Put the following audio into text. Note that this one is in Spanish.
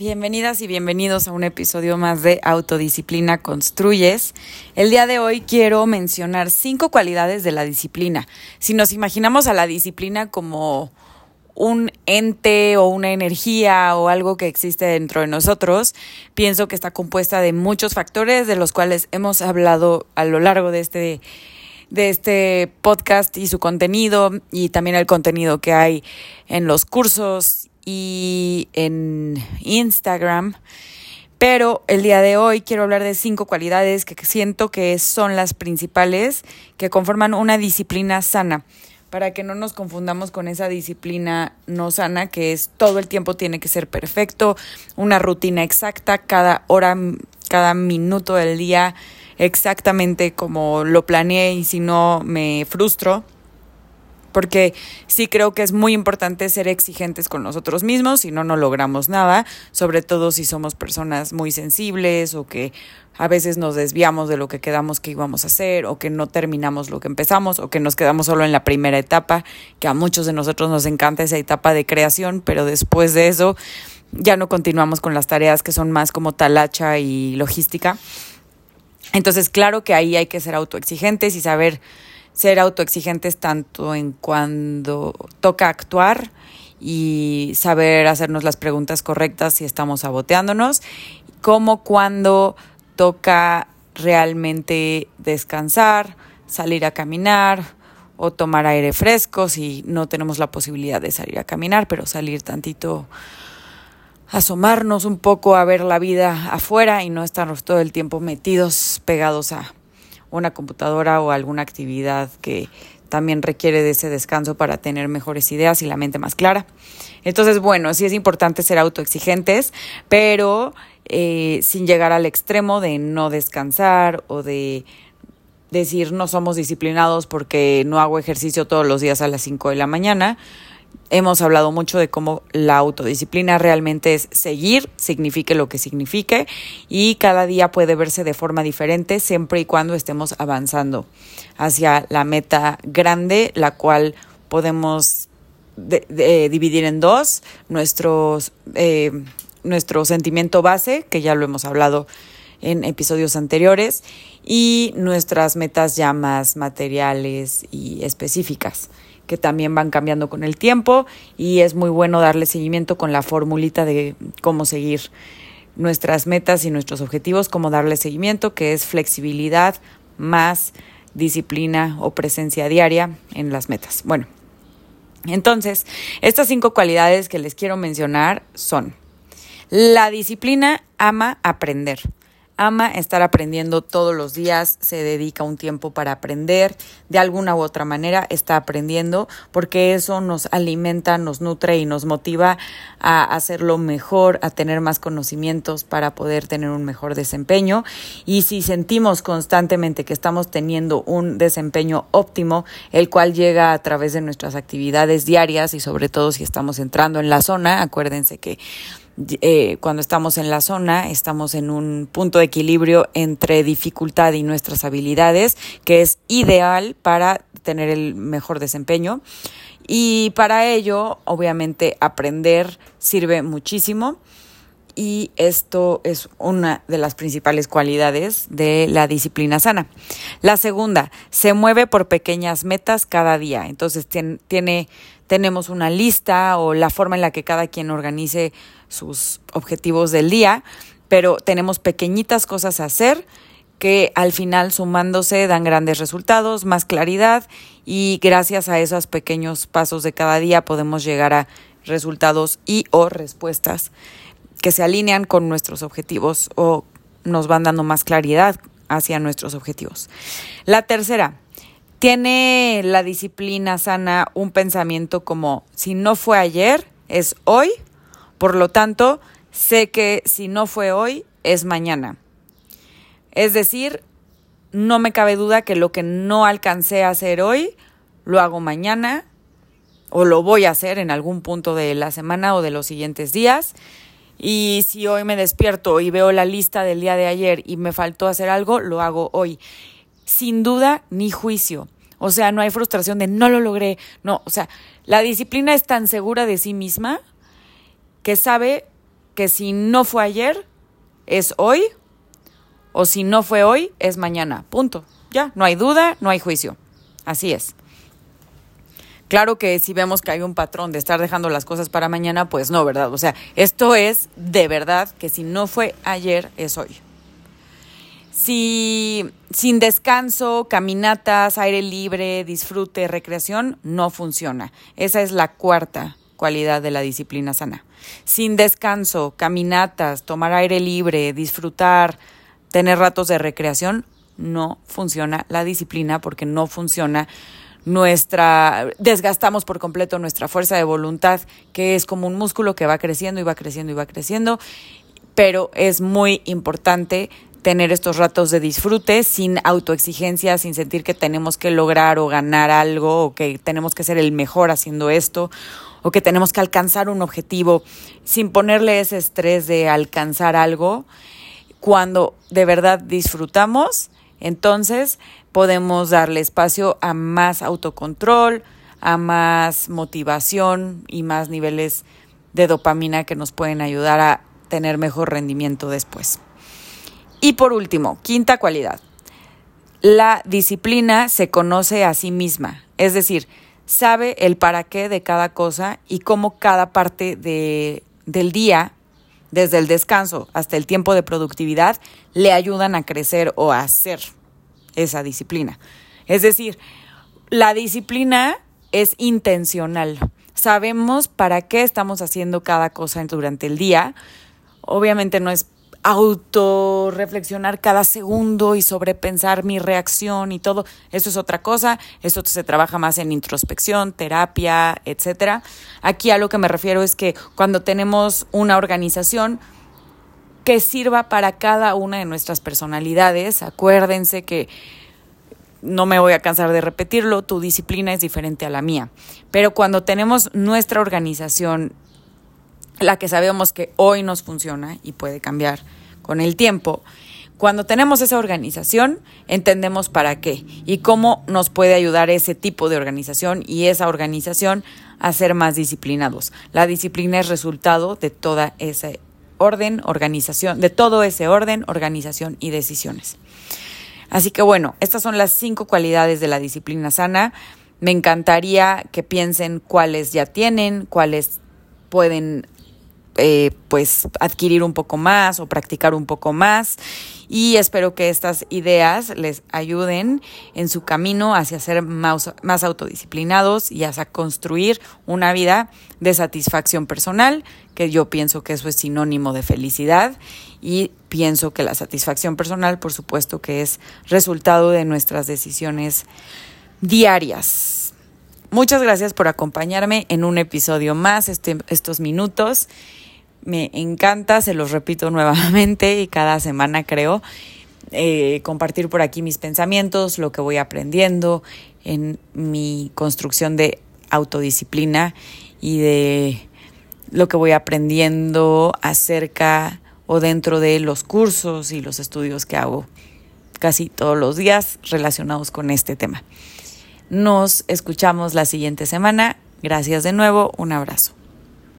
Bienvenidas y bienvenidos a un episodio más de Autodisciplina Construyes. El día de hoy quiero mencionar cinco cualidades de la disciplina. Si nos imaginamos a la disciplina como un ente o una energía o algo que existe dentro de nosotros, pienso que está compuesta de muchos factores de los cuales hemos hablado a lo largo de este de este podcast y su contenido y también el contenido que hay en los cursos y en Instagram. Pero el día de hoy quiero hablar de cinco cualidades que siento que son las principales que conforman una disciplina sana, para que no nos confundamos con esa disciplina no sana que es todo el tiempo tiene que ser perfecto, una rutina exacta, cada hora, cada minuto del día exactamente como lo planeé y si no me frustro porque sí creo que es muy importante ser exigentes con nosotros mismos, si no, no logramos nada, sobre todo si somos personas muy sensibles o que a veces nos desviamos de lo que quedamos que íbamos a hacer o que no terminamos lo que empezamos o que nos quedamos solo en la primera etapa, que a muchos de nosotros nos encanta esa etapa de creación, pero después de eso ya no continuamos con las tareas que son más como talacha y logística. Entonces, claro que ahí hay que ser autoexigentes y saber ser autoexigentes tanto en cuando toca actuar y saber hacernos las preguntas correctas si estamos saboteándonos, como cuando toca realmente descansar, salir a caminar o tomar aire fresco si no tenemos la posibilidad de salir a caminar, pero salir tantito asomarnos un poco a ver la vida afuera y no estarnos todo el tiempo metidos pegados a una computadora o alguna actividad que también requiere de ese descanso para tener mejores ideas y la mente más clara. Entonces, bueno, sí es importante ser autoexigentes, pero eh, sin llegar al extremo de no descansar o de decir no somos disciplinados porque no hago ejercicio todos los días a las 5 de la mañana hemos hablado mucho de cómo la autodisciplina realmente es seguir, signifique lo que signifique, y cada día puede verse de forma diferente siempre y cuando estemos avanzando hacia la meta grande, la cual podemos dividir en dos, nuestros, eh, nuestro sentimiento base, que ya lo hemos hablado en episodios anteriores, y nuestras metas ya más materiales y específicas que también van cambiando con el tiempo y es muy bueno darle seguimiento con la formulita de cómo seguir nuestras metas y nuestros objetivos, cómo darle seguimiento, que es flexibilidad más disciplina o presencia diaria en las metas. Bueno, entonces, estas cinco cualidades que les quiero mencionar son, la disciplina ama aprender ama estar aprendiendo todos los días, se dedica un tiempo para aprender, de alguna u otra manera está aprendiendo, porque eso nos alimenta, nos nutre y nos motiva a hacerlo mejor, a tener más conocimientos para poder tener un mejor desempeño. Y si sentimos constantemente que estamos teniendo un desempeño óptimo, el cual llega a través de nuestras actividades diarias y sobre todo si estamos entrando en la zona, acuérdense que eh, cuando estamos en la zona, estamos en un punto de equilibrio entre dificultad y nuestras habilidades, que es ideal para tener el mejor desempeño. Y para ello, obviamente, aprender sirve muchísimo. Y esto es una de las principales cualidades de la disciplina sana. La segunda, se mueve por pequeñas metas cada día. Entonces, tiene tenemos una lista o la forma en la que cada quien organice sus objetivos del día, pero tenemos pequeñitas cosas a hacer que al final sumándose dan grandes resultados, más claridad y gracias a esos pequeños pasos de cada día podemos llegar a resultados y o respuestas que se alinean con nuestros objetivos o nos van dando más claridad hacia nuestros objetivos. La tercera, tiene la disciplina sana un pensamiento como si no fue ayer, es hoy, por lo tanto, sé que si no fue hoy, es mañana. Es decir, no me cabe duda que lo que no alcancé a hacer hoy, lo hago mañana o lo voy a hacer en algún punto de la semana o de los siguientes días. Y si hoy me despierto y veo la lista del día de ayer y me faltó hacer algo, lo hago hoy sin duda ni juicio. O sea, no hay frustración de no lo logré. No, o sea, la disciplina es tan segura de sí misma que sabe que si no fue ayer, es hoy, o si no fue hoy, es mañana. Punto. Ya, no hay duda, no hay juicio. Así es. Claro que si vemos que hay un patrón de estar dejando las cosas para mañana, pues no, ¿verdad? O sea, esto es de verdad que si no fue ayer, es hoy. Si sin descanso, caminatas, aire libre, disfrute, recreación, no funciona. Esa es la cuarta cualidad de la disciplina sana. Sin descanso, caminatas, tomar aire libre, disfrutar, tener ratos de recreación, no funciona la disciplina porque no funciona nuestra, desgastamos por completo nuestra fuerza de voluntad, que es como un músculo que va creciendo y va creciendo y va creciendo, pero es muy importante tener estos ratos de disfrute sin autoexigencia, sin sentir que tenemos que lograr o ganar algo o que tenemos que ser el mejor haciendo esto o que tenemos que alcanzar un objetivo, sin ponerle ese estrés de alcanzar algo. Cuando de verdad disfrutamos, entonces podemos darle espacio a más autocontrol, a más motivación y más niveles de dopamina que nos pueden ayudar a tener mejor rendimiento después. Y por último, quinta cualidad. La disciplina se conoce a sí misma, es decir, sabe el para qué de cada cosa y cómo cada parte de, del día, desde el descanso hasta el tiempo de productividad, le ayudan a crecer o a hacer esa disciplina. Es decir, la disciplina es intencional. Sabemos para qué estamos haciendo cada cosa durante el día. Obviamente no es autorreflexionar cada segundo y sobrepensar mi reacción y todo. Eso es otra cosa. Eso se trabaja más en introspección, terapia, etcétera. Aquí a lo que me refiero es que cuando tenemos una organización, que sirva para cada una de nuestras personalidades. Acuérdense que no me voy a cansar de repetirlo, tu disciplina es diferente a la mía. Pero cuando tenemos nuestra organización, la que sabemos que hoy nos funciona y puede cambiar con el tiempo, cuando tenemos esa organización, entendemos para qué y cómo nos puede ayudar ese tipo de organización y esa organización a ser más disciplinados. La disciplina es resultado de toda esa orden, organización, de todo ese orden, organización y decisiones. Así que bueno, estas son las cinco cualidades de la disciplina sana. Me encantaría que piensen cuáles ya tienen, cuáles pueden eh, pues adquirir un poco más o practicar un poco más y espero que estas ideas les ayuden en su camino hacia ser más, más autodisciplinados y hacia construir una vida de satisfacción personal, que yo pienso que eso es sinónimo de felicidad y pienso que la satisfacción personal, por supuesto, que es resultado de nuestras decisiones diarias. Muchas gracias por acompañarme en un episodio más, este, estos minutos. Me encanta, se los repito nuevamente y cada semana creo, eh, compartir por aquí mis pensamientos, lo que voy aprendiendo en mi construcción de autodisciplina y de lo que voy aprendiendo acerca o dentro de los cursos y los estudios que hago casi todos los días relacionados con este tema. Nos escuchamos la siguiente semana. Gracias de nuevo. Un abrazo.